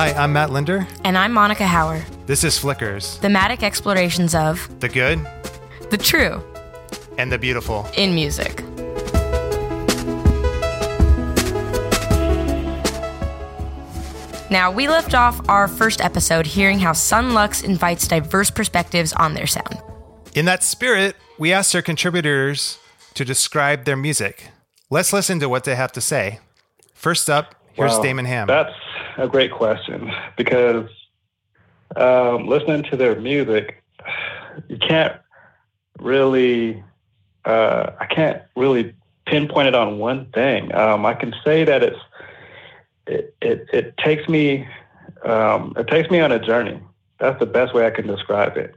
Hi, I'm Matt Linder. And I'm Monica Hauer. This is Flickers, thematic explorations of the good, the true, and the beautiful in music. Now, we left off our first episode hearing how Son Lux invites diverse perspectives on their sound. In that spirit, we asked our contributors to describe their music. Let's listen to what they have to say. First up, here's wow, Damon Ham. That's a great question because um, listening to their music, you can't really, uh, I can't really pinpoint it on one thing. Um, I can say that it's it it, it takes me um, it takes me on a journey. That's the best way I can describe it.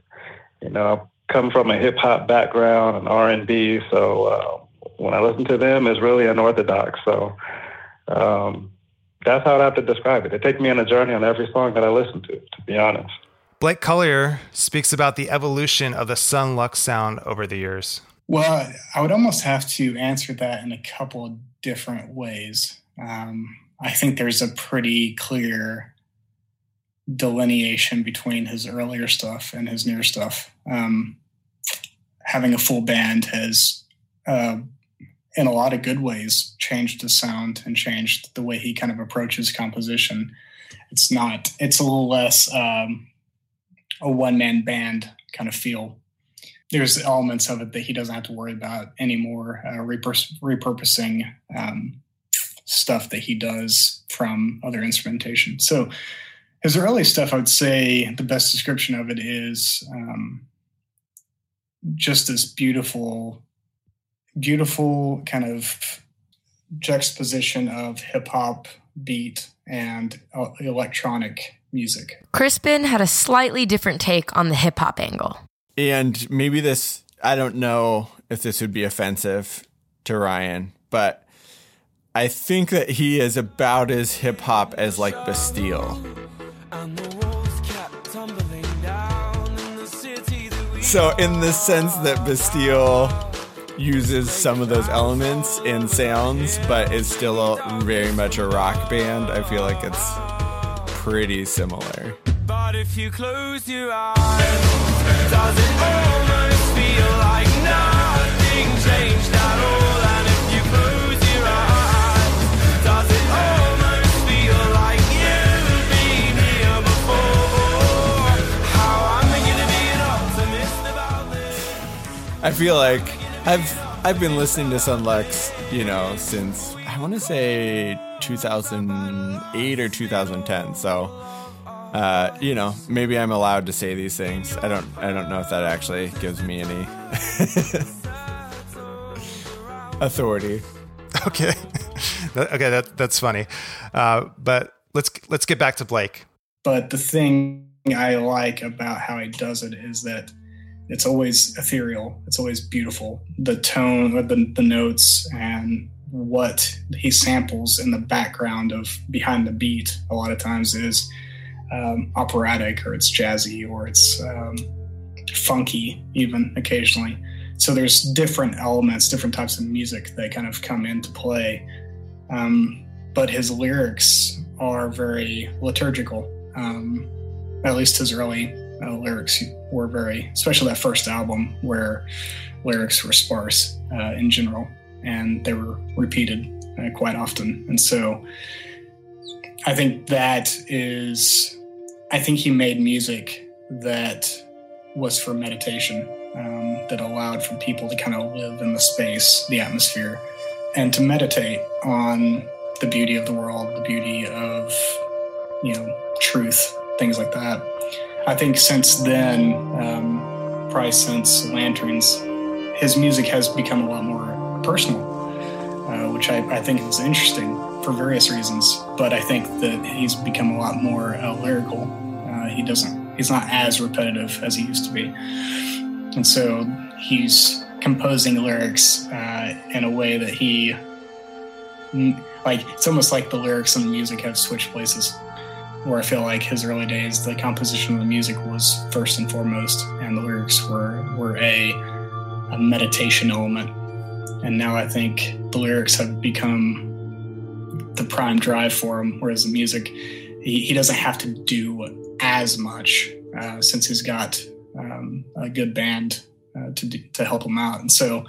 You know, I come from a hip hop background and R and B, so uh, when I listen to them, it's really unorthodox. So um, that's how I'd have to describe it. It takes me on a journey on every song that I listen to. To be honest. Blake Collier speaks about the evolution of the Son Lux sound over the years. Well, I would almost have to answer that in a couple of different ways. Um, I think there's a pretty clear delineation between his earlier stuff and his newer stuff. Um, having a full band has, uh, in a lot of good ways, changed the sound and changed the way he kind of approaches composition. It's not, it's a little less um, a one man band kind of feel. There's elements of it that he doesn't have to worry about anymore, uh, repurposing um, stuff that he does from other instrumentation. So his early stuff, I would say the best description of it is um, just this beautiful, beautiful kind of juxtaposition of hip hop beat and uh, electronic music. Crispin had a slightly different take on the hip hop angle. And maybe this, I don't know if this would be offensive to Ryan, but I think that he is about as hip hop as like Bastille. So, in the sense that Bastille uses some of those elements in sounds, but is still a, very much a rock band, I feel like it's pretty similar. But if you close your eyes, does it almost feel like nothing changed at all? I feel like I've I've been listening to Son Lux, you know, since I want to say 2008 or 2010. So, uh, you know, maybe I'm allowed to say these things. I don't I don't know if that actually gives me any authority. Okay, okay, that that's funny. Uh, but let's let's get back to Blake. But the thing I like about how he does it is that it's always ethereal. It's always beautiful. The tone, the, the notes, and what he samples in the background of behind the beat a lot of times is um, operatic or it's jazzy or it's um, funky even occasionally. So there's different elements, different types of music that kind of come into play. Um, but his lyrics are very liturgical. Um, at least his early uh, lyrics were very, especially that first album where lyrics were sparse uh, in general and they were repeated uh, quite often. And so I think that is, I think he made music that was for meditation, um, that allowed for people to kind of live in the space, the atmosphere, and to meditate on the beauty of the world, the beauty of, you know, truth, things like that. I think since then, um, probably since Lanterns, his music has become a lot more personal, uh, which I, I, think is interesting for various reasons. But I think that he's become a lot more uh, lyrical. Uh, he doesn't, he's not as repetitive as he used to be. And so he's composing lyrics uh, in a way that he, like, it's almost like the lyrics and the music have switched places where I feel like his early days, the composition of the music was first and foremost, and the lyrics were were a, a meditation element. And now I think the lyrics have become the prime drive for him, whereas the music he, he doesn't have to do as much uh, since he's got um, a good band uh, to do, to help him out. And so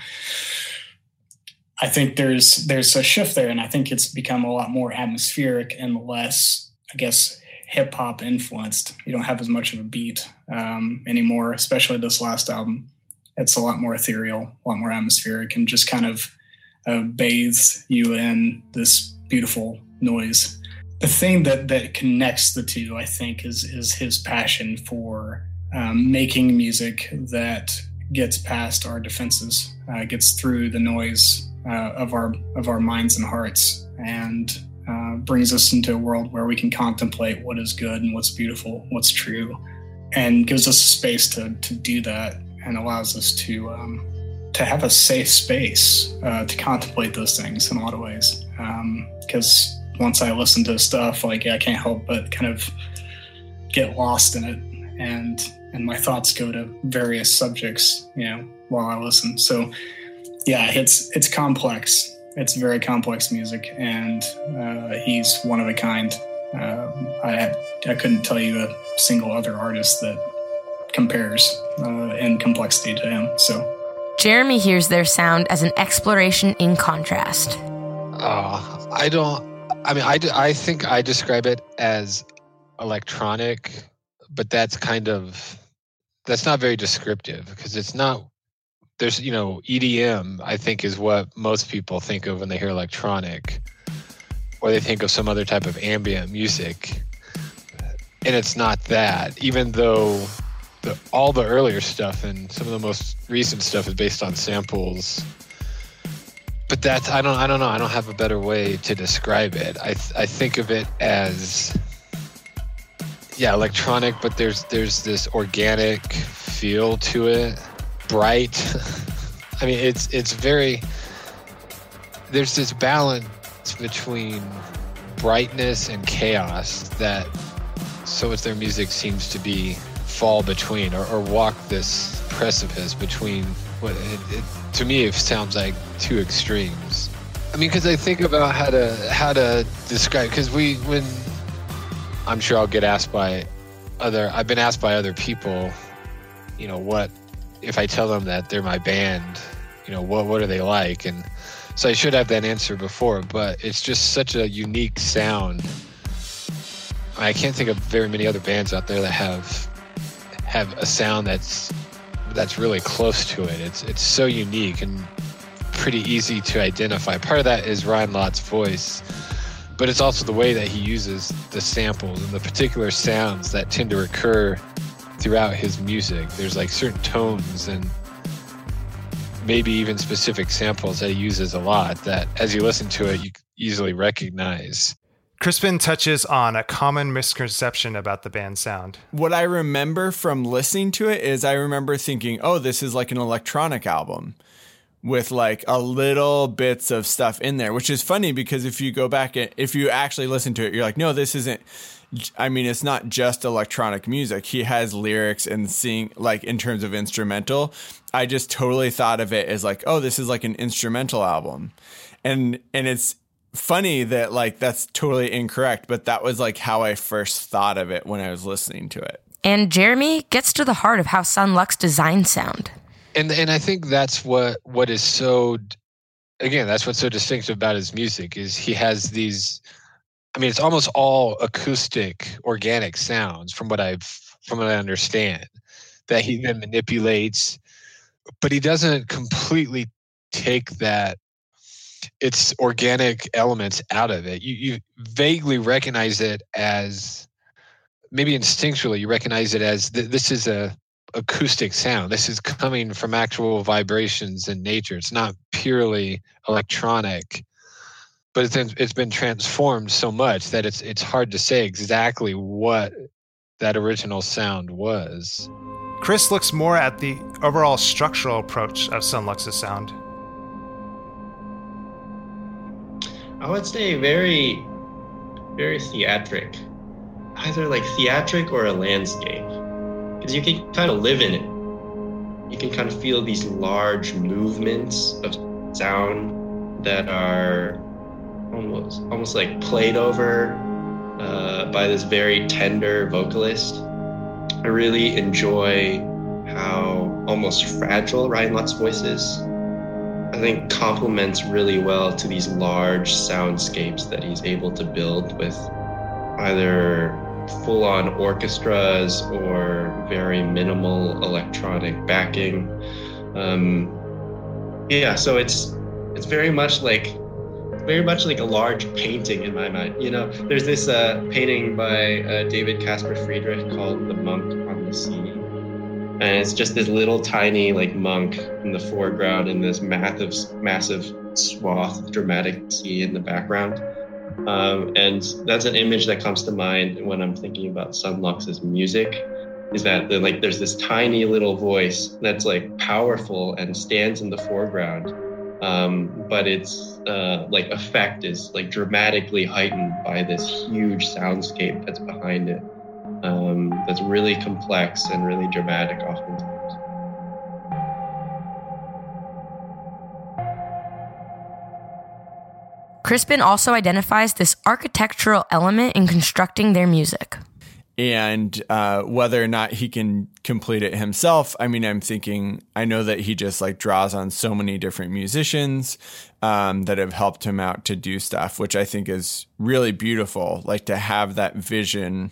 I think there's there's a shift there, and I think it's become a lot more atmospheric and less, I guess, hip hop influenced. You don't have as much of a beat um, anymore, especially this last album. It's a lot more ethereal, a lot more atmospheric, and just kind of uh, bathes you in this beautiful noise. The thing that that connects the two, I think, is is his passion for um, making music that gets past our defenses, uh, gets through the noise uh, of our of our minds and hearts, and brings us into a world where we can contemplate what is good and what's beautiful, what's true, and gives us a space to to do that, and allows us to um, to have a safe space uh, to contemplate those things in a lot of ways. Because um, once I listen to stuff, like I can't help but kind of get lost in it, and and my thoughts go to various subjects, you know, while I listen. So yeah, it's it's complex. It's very complex music, and uh, he's one of a kind. Uh, I I couldn't tell you a single other artist that compares uh, in complexity to him. So. Jeremy hears their sound as an exploration in contrast. Uh, I don't. I mean, I, I think I describe it as electronic, but that's kind of that's not very descriptive because it's not there's you know EDM I think is what most people think of when they hear electronic or they think of some other type of ambient music. And it's not that even though the, all the earlier stuff and some of the most recent stuff is based on samples. But that's I don't I don't know I don't have a better way to describe it. I th- I think of it as yeah electronic but there's there's this organic feel to it bright i mean it's it's very there's this balance between brightness and chaos that so much their music seems to be fall between or, or walk this precipice between what it, it, to me it sounds like two extremes i mean because i think about how to how to describe because we when I'm sure I'll get asked by other. I've been asked by other people, you know, what if I tell them that they're my band, you know, what what are they like? And so I should have that answer before, but it's just such a unique sound. I can't think of very many other bands out there that have have a sound that's that's really close to it. It's it's so unique and pretty easy to identify. Part of that is Ryan Lott's voice but it's also the way that he uses the samples and the particular sounds that tend to recur throughout his music. There's like certain tones and maybe even specific samples that he uses a lot that as you listen to it, you easily recognize. Crispin touches on a common misconception about the band's sound. What I remember from listening to it is I remember thinking, oh, this is like an electronic album with like a little bits of stuff in there, which is funny because if you go back and if you actually listen to it, you're like, no, this isn't. I mean, it's not just electronic music. He has lyrics and sing like in terms of instrumental. I just totally thought of it as like, oh, this is like an instrumental album, and and it's funny that like that's totally incorrect, but that was like how I first thought of it when I was listening to it. And Jeremy gets to the heart of how Son Lux design sound and and I think that's what what is so again that's what's so distinctive about his music is he has these I mean it's almost all acoustic organic sounds from what I've from what I understand that he then manipulates but he doesn't completely take that its organic elements out of it you you vaguely recognize it as maybe instinctually you recognize it as th- this is a acoustic sound. This is coming from actual vibrations in nature. It's not purely electronic, but it's been, it's been transformed so much that it's it's hard to say exactly what that original sound was. Chris looks more at the overall structural approach of Son Lux's sound. I would say very, very theatric. Either like theatric or a landscape because you can kind of live in it. You can kind of feel these large movements of sound that are almost almost like played over uh, by this very tender vocalist. I really enjoy how almost fragile Ryan Lott's voice is. I think complements really well to these large soundscapes that he's able to build with either full on orchestras or very minimal electronic backing. Um, yeah, so it's it's very much like very much like a large painting in my mind. You know, there's this uh, painting by uh, David Caspar Friedrich called "The Monk on the Sea," and it's just this little tiny like monk in the foreground and this massive massive swath of dramatic sea in the background. Um, and that's an image that comes to mind when I'm thinking about Son Lux's music. Is that like there's this tiny little voice that's like powerful and stands in the foreground, um, but its uh, like effect is like dramatically heightened by this huge soundscape that's behind it. Um, that's really complex and really dramatic oftentimes. Crispin also identifies this architectural element in constructing their music. And uh, whether or not he can complete it himself, I mean, I'm thinking, I know that he just like draws on so many different musicians um, that have helped him out to do stuff, which I think is really beautiful. Like to have that vision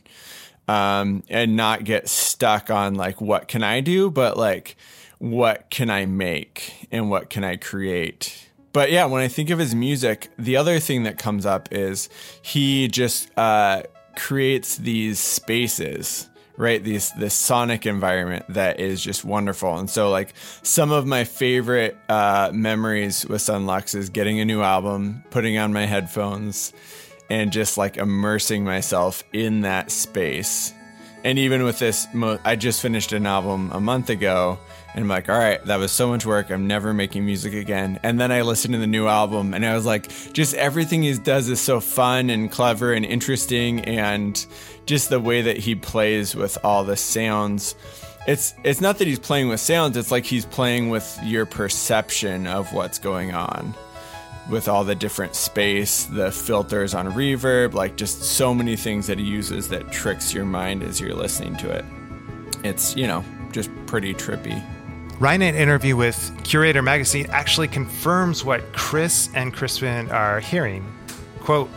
um, and not get stuck on like, what can I do? But like, what can I make and what can I create? But yeah, when I think of his music, the other thing that comes up is he just uh, creates these spaces, right? These this sonic environment that is just wonderful. And so, like some of my favorite uh, memories with Son Lux is getting a new album, putting on my headphones, and just like immersing myself in that space. And even with this, I just finished an album a month ago and I'm like, all right, that was so much work. I'm never making music again. And then I listened to the new album and I was like, just everything he does is so fun and clever and interesting. And just the way that he plays with all the sounds. It's it's not that he's playing with sounds, it's like he's playing with your perception of what's going on. With all the different space, the filters on reverb, like just so many things that he uses that tricks your mind as you're listening to it. It's, you know, just pretty trippy. Ryan, an interview with Curator Magazine, actually confirms what Chris and Crispin are hearing. Quote,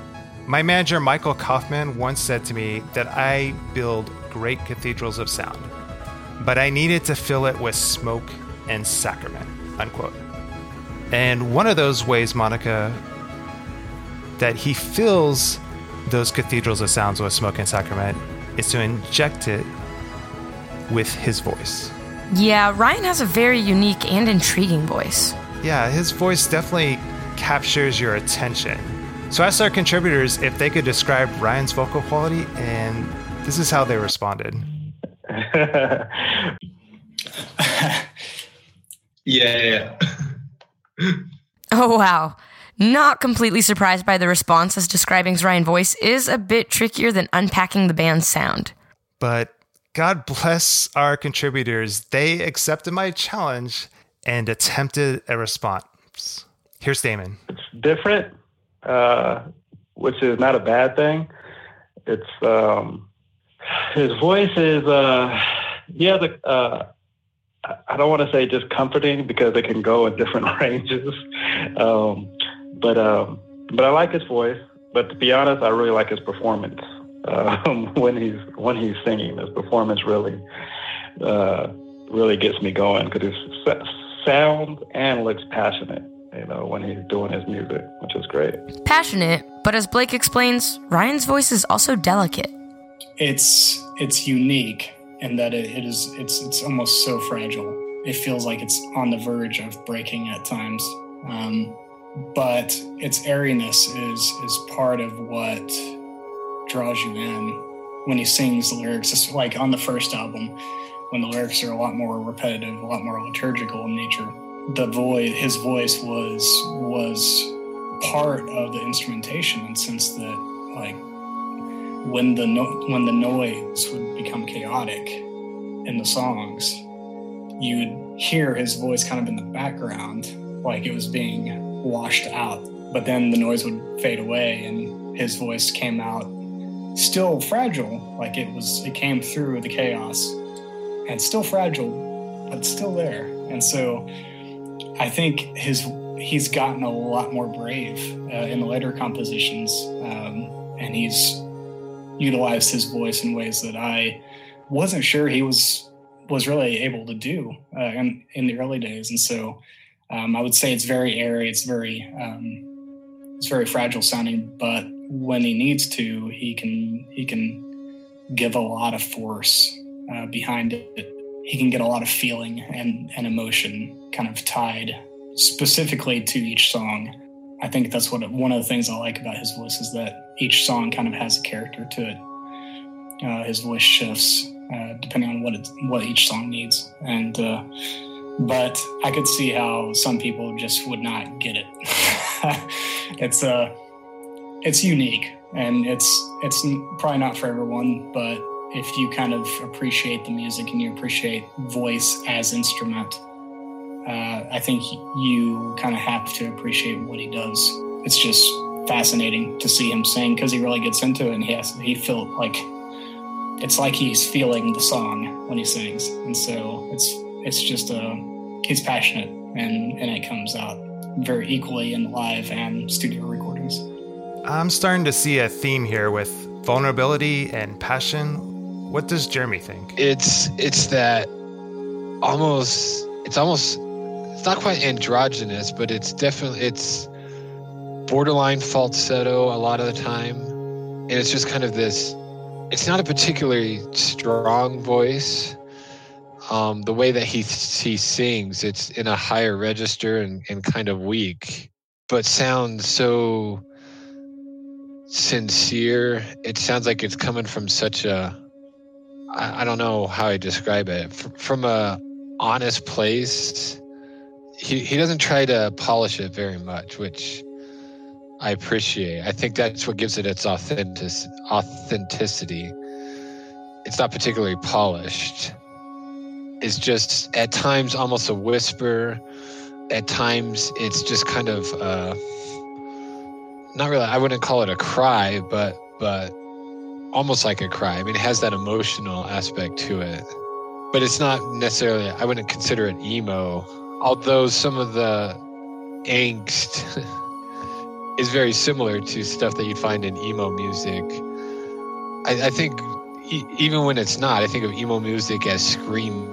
my manager, Michael Kaufman, once said to me that I build great cathedrals of sound, but I needed to fill it with smoke and sacrament, unquote. And one of those ways, Monica, that he fills those cathedrals of sounds with smoke and sacrament is to inject it with his voice. Yeah, Ryan has a very unique and intriguing voice. Yeah, his voice definitely captures your attention. So I asked our contributors if they could describe Ryan's vocal quality, and this is how they responded. yeah. oh, wow. Not completely surprised by the response as describing Ryan's voice is a bit trickier than unpacking the band's sound. But God bless our contributors. They accepted my challenge and attempted a response. Here's Damon. It's different, uh, which is not a bad thing. It's um, his voice is uh, yeah. The uh, I don't want to say just comforting because it can go in different ranges, um, but um, but I like his voice. But to be honest, I really like his performance um, when he's when he's singing. His performance really uh, really gets me going because his sound and looks passionate. You know, when he's doing his music, which is great. Passionate, but as Blake explains, Ryan's voice is also delicate. It's it's unique in that it, it is it's it's almost so fragile. It feels like it's on the verge of breaking at times. Um, but its airiness is is part of what draws you in when he sings the lyrics. It's like on the first album, when the lyrics are a lot more repetitive, a lot more liturgical in nature. The void, his voice was was part of the instrumentation, in the sense that like when the no- when the noise would become chaotic in the songs, you would hear his voice kind of in the background, like it was being washed out. But then the noise would fade away, and his voice came out still fragile. Like it was, it came through the chaos, and still fragile, but still there. And so, I think his he's gotten a lot more brave uh, in the later compositions, um, and he's utilized his voice in ways that I wasn't sure he was was really able to do uh, in in the early days. And so, um, I would say it's very airy. It's very um, it's very fragile sounding, but when he needs to, he can he can give a lot of force uh, behind it. He can get a lot of feeling and, and emotion kind of tied specifically to each song. I think that's what one of the things I like about his voice is that each song kind of has a character to it. Uh, his voice shifts uh, depending on what it, what each song needs, and uh, but I could see how some people just would not get it. it's uh, it's unique, and it's it's probably not for everyone, but if you kind of appreciate the music and you appreciate voice as instrument, uh, I think you kind of have to appreciate what he does. It's just fascinating to see him sing because he really gets into it and he has he feel like it's like he's feeling the song when he sings, and so it's it's just a uh, he's passionate and and it comes out very equally in live and studio recordings. I'm starting to see a theme here with vulnerability and passion. What does Jeremy think? It's it's that almost it's almost it's not quite androgynous, but it's definitely it's borderline falsetto a lot of the time. And it's just kind of this it's not a particularly strong voice. Um, the way that he he sings, it's in a higher register and, and kind of weak, but sounds so sincere. It sounds like it's coming from such a I, I don't know how I describe it. F- from a honest place. He he doesn't try to polish it very much, which I appreciate. I think that's what gives it its authentic authenticity. It's not particularly polished. It's just at times almost a whisper. At times it's just kind of uh, not really. I wouldn't call it a cry, but but almost like a cry. I mean, it has that emotional aspect to it, but it's not necessarily. I wouldn't consider it emo. Although some of the angst is very similar to stuff that you'd find in emo music. I, I think e- even when it's not, I think of emo music as screaming.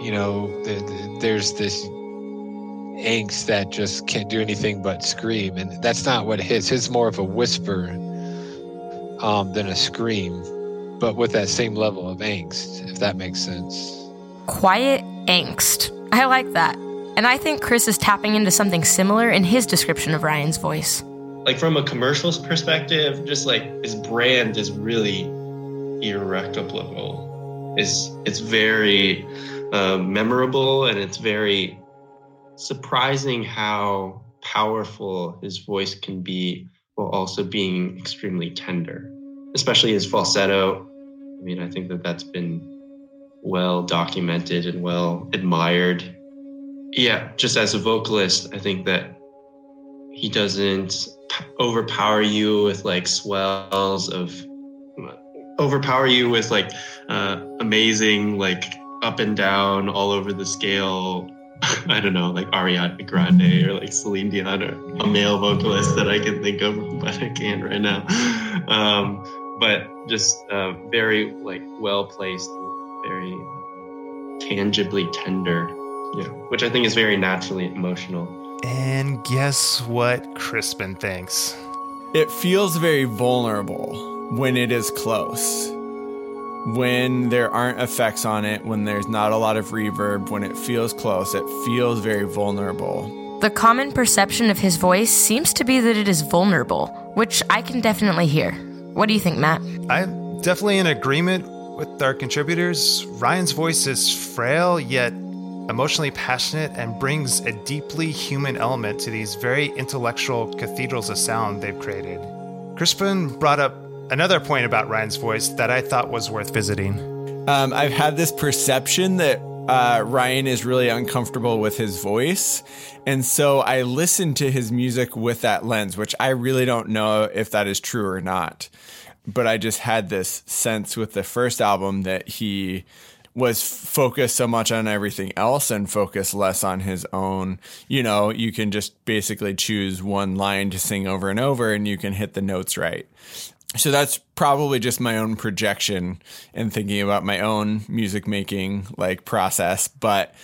You know, the, the, there's this angst that just can't do anything but scream, and that's not what his. His more of a whisper um, than a scream, but with that same level of angst, if that makes sense. Quiet angst. I like that. And I think Chris is tapping into something similar in his description of Ryan's voice. Like from a commercials perspective, just like his brand is really irrecoverable. It's it's very uh, memorable and it's very surprising how powerful his voice can be while also being extremely tender, especially his falsetto. I mean, I think that that's been well documented and well admired yeah, just as a vocalist, I think that he doesn't overpower you with like swells of overpower you with like uh, amazing like up and down all over the scale I don't know, like Ariana Grande or like Celine Dion or a male vocalist that I can think of, but I can't right now. Um, but just uh, very like well placed, very tangibly tender yeah, which I think is very naturally emotional. And guess what Crispin thinks? It feels very vulnerable when it is close. When there aren't effects on it, when there's not a lot of reverb, when it feels close, it feels very vulnerable. The common perception of his voice seems to be that it is vulnerable, which I can definitely hear. What do you think, Matt? I'm definitely in agreement with our contributors. Ryan's voice is frail, yet emotionally passionate and brings a deeply human element to these very intellectual cathedrals of sound they've created. Crispin brought up another point about Ryan's voice that I thought was worth visiting. Um, I've had this perception that uh, Ryan is really uncomfortable with his voice. And so I listen to his music with that lens, which I really don't know if that is true or not. But I just had this sense with the first album that he was focused so much on everything else and focused less on his own. You know, you can just basically choose one line to sing over and over and you can hit the notes right. So that's probably just my own projection and thinking about my own music making like process, but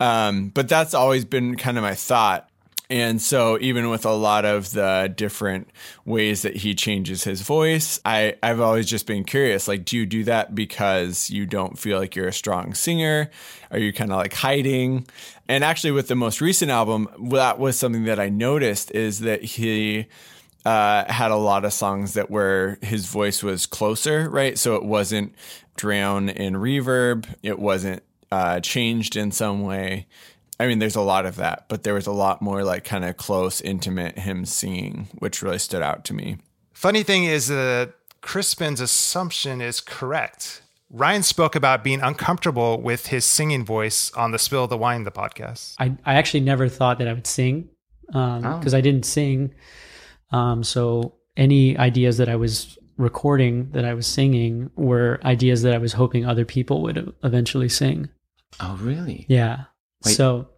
um but that's always been kind of my thought and so even with a lot of the different ways that he changes his voice, I, I've always just been curious, like, do you do that because you don't feel like you're a strong singer? Are you kind of like hiding? And actually with the most recent album, that was something that I noticed is that he uh, had a lot of songs that where his voice was closer, right? So it wasn't drowned in reverb. It wasn't uh, changed in some way. I mean, there's a lot of that, but there was a lot more like kind of close, intimate him singing, which really stood out to me. Funny thing is that Crispin's assumption is correct. Ryan spoke about being uncomfortable with his singing voice on the Spill the Wine, the podcast. I, I actually never thought that I would sing because um, oh. I didn't sing. Um, so any ideas that I was recording that I was singing were ideas that I was hoping other people would eventually sing. Oh, really? Yeah. Wait, so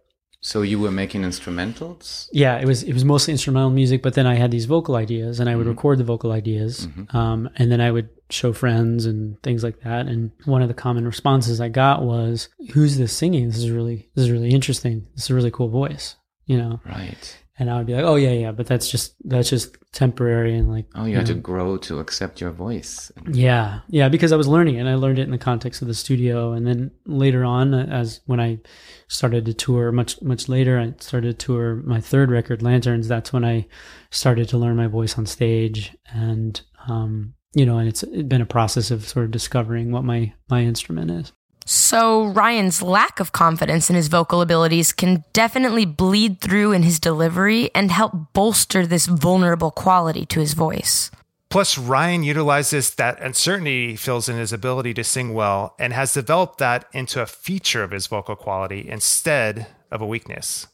so you were making instrumentals? Yeah, it was it was mostly instrumental music, but then I had these vocal ideas, and I would mm-hmm. record the vocal ideas, mm-hmm. um, and then I would show friends and things like that. And one of the common responses I got was, "Who's this singing? This is really this is really interesting. This is a really cool voice." You know, right? And I would be like, "Oh yeah, yeah," but that's just that's just temporary and like. Oh, you, you had know. to grow to accept your voice. Yeah, yeah, because I was learning it, and I learned it in the context of the studio, and then later on, as when I started to tour much much later, I started to tour my third record, Lanterns. That's when I started to learn my voice on stage, and um, you know, and it's been a process of sort of discovering what my my instrument is. So, Ryan's lack of confidence in his vocal abilities can definitely bleed through in his delivery and help bolster this vulnerable quality to his voice. Plus, Ryan utilizes that uncertainty he feels in his ability to sing well and has developed that into a feature of his vocal quality instead of a weakness.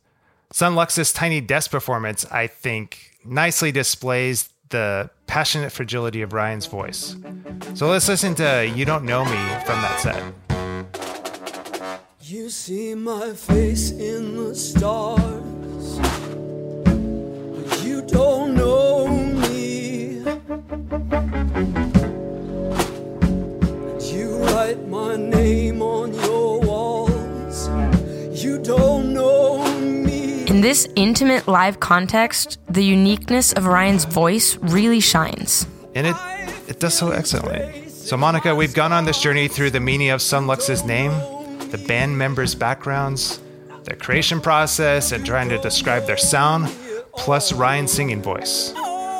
Son Lux's tiny desk performance, I think, nicely displays the passionate fragility of Ryan's voice. So let's listen to You Don't Know Me from that set. You see my face in the stars, but you don't know me. And you write my name on your walls. You don't know me. In this intimate live context, the uniqueness of Ryan's voice really shines. And it, it does so excellently. So, Monica, we've gone on this journey through the meaning of Son Lux's name the band members' backgrounds, their creation process, and trying to describe their sound, plus Ryan's singing voice.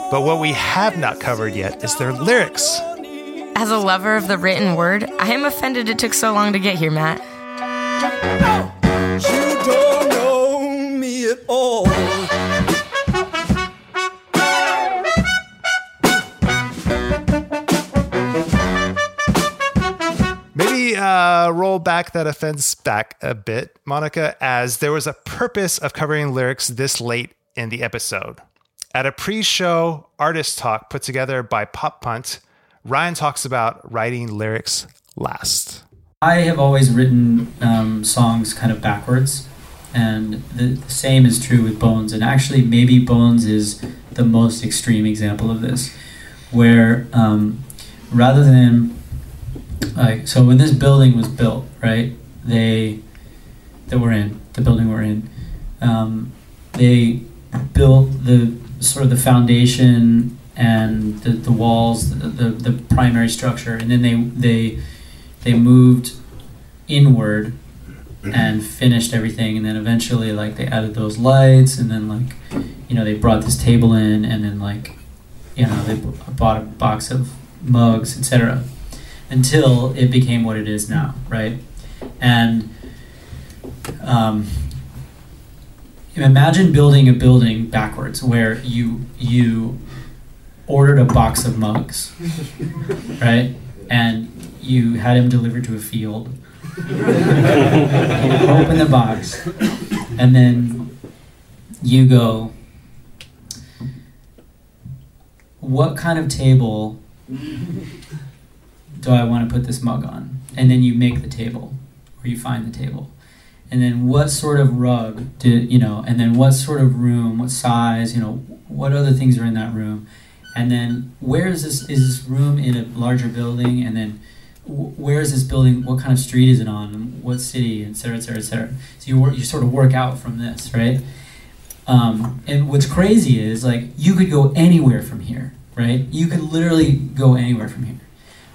But what we have not covered yet is their lyrics. As a lover of the written word, I am offended it took so long to get here, Matt. You don't know me at all. Uh, roll back that offense back a bit, Monica, as there was a purpose of covering lyrics this late in the episode. At a pre show artist talk put together by Pop Punt, Ryan talks about writing lyrics last. I have always written um, songs kind of backwards, and the, the same is true with Bones. And actually, maybe Bones is the most extreme example of this, where um, rather than like so when this building was built, right? They that we're in the building we're in, um, they built the sort of the foundation and the, the walls, the, the, the primary structure, and then they they they moved inward and finished everything and then eventually like they added those lights and then like you know they brought this table in and then like you know they bought a box of mugs etc until it became what it is now, right? And um, imagine building a building backwards, where you you ordered a box of mugs, right? And you had him delivered to a field. you open the box, and then you go, "What kind of table do I want to put this mug on? And then you make the table, or you find the table. And then what sort of rug did you know? And then what sort of room, what size, you know, what other things are in that room? And then where is this? Is this room in a larger building? And then where is this building? What kind of street is it on? What city, et cetera, et cetera, et cetera. So you work, you sort of work out from this, right? Um, and what's crazy is like you could go anywhere from here, right? You could literally go anywhere from here.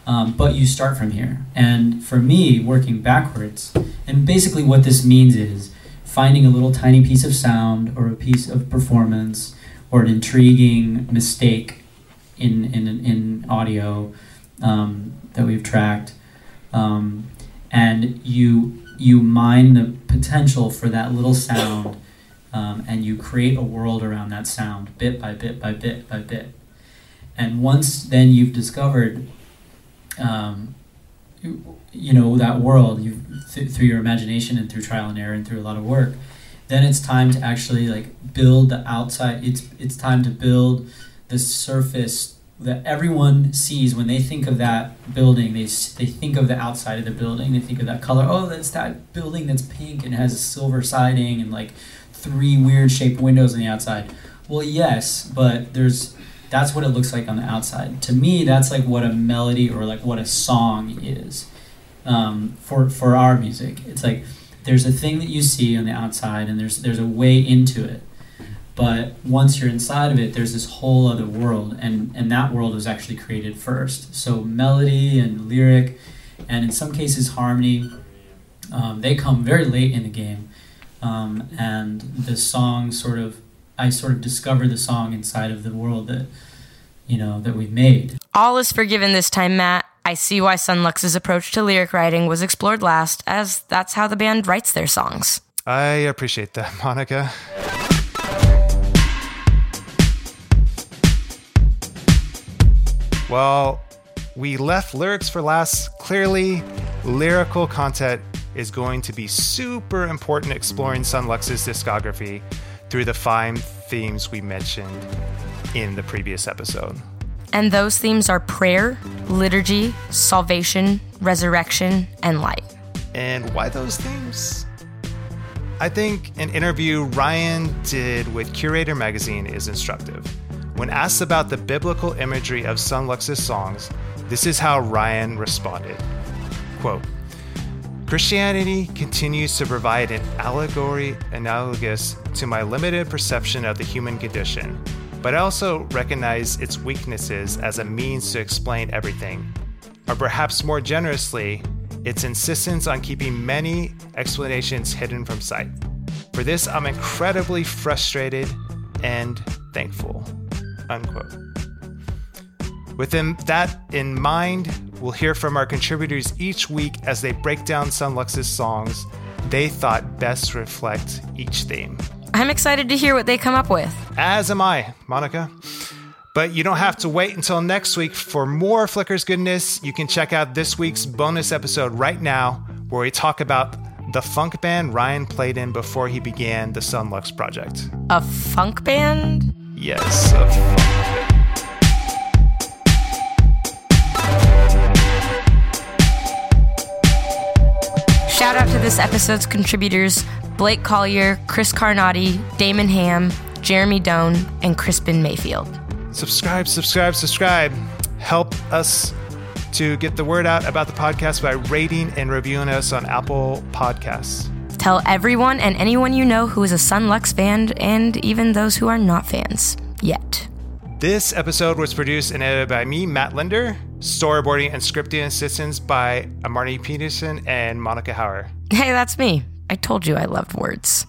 Um, but you start from here. And for me, working backwards, and basically what this means is finding a little tiny piece of sound or a piece of performance or an intriguing mistake in, in, in audio um, that we've tracked. Um, and you, you mine the potential for that little sound um, and you create a world around that sound bit by bit by bit by bit. And once then you've discovered um, you, know that world you th- through your imagination and through trial and error and through a lot of work then it's time to actually like build the outside it's it's time to build the surface that everyone sees when they think of that building. They they think of the outside of the building. They think of that color oh that's that building that's pink and has a silver siding and like three weird shaped windows on the outside. Well yes but there's that's what it looks like on the outside. To me, that's like what a melody or like what a song is um, for for our music. It's like there's a thing that you see on the outside, and there's there's a way into it. But once you're inside of it, there's this whole other world, and and that world was actually created first. So melody and lyric, and in some cases harmony, um, they come very late in the game, um, and the song sort of I sort of discover the song inside of the world that you know that we've made. All is forgiven this time, Matt. I see why Son Lux's approach to lyric writing was explored last, as that's how the band writes their songs. I appreciate that, Monica. Well, we left lyrics for last. Clearly, lyrical content is going to be super important exploring Son Lux's discography through the five themes we mentioned in the previous episode. And those themes are prayer, liturgy, salvation, resurrection, and light. And why those themes? I think an interview Ryan did with Curator Magazine is instructive. When asked about the biblical imagery of Son Lux's songs, this is how Ryan responded. Quote, Christianity continues to provide an allegory analogous to my limited perception of the human condition, but I also recognize its weaknesses as a means to explain everything. Or perhaps more generously, its insistence on keeping many explanations hidden from sight. For this, I'm incredibly frustrated and thankful. Unquote. Within that in mind, we'll hear from our contributors each week as they break down Son Lux's songs they thought best reflect each theme. I'm excited to hear what they come up with. As am I, Monica. But you don't have to wait until next week for more Flickers goodness. You can check out this week's bonus episode right now, where we talk about the funk band Ryan played in before he began the Son Lux project. A funk band? Yes, Shout out to this episode's contributors Blake Collier, Chris Carnati, Damon Ham, Jeremy Doan, and Crispin Mayfield. Subscribe, subscribe, subscribe. Help us to get the word out about the podcast by rating and reviewing us on Apple Podcasts. Tell everyone and anyone you know who is a Son Lux fan, and even those who are not fans yet. This episode was produced and edited by me, Matt Linder. Storyboarding and scripting assistance by Amarni Peterson and Monica Hauer. Hey, that's me. I told you I loved words.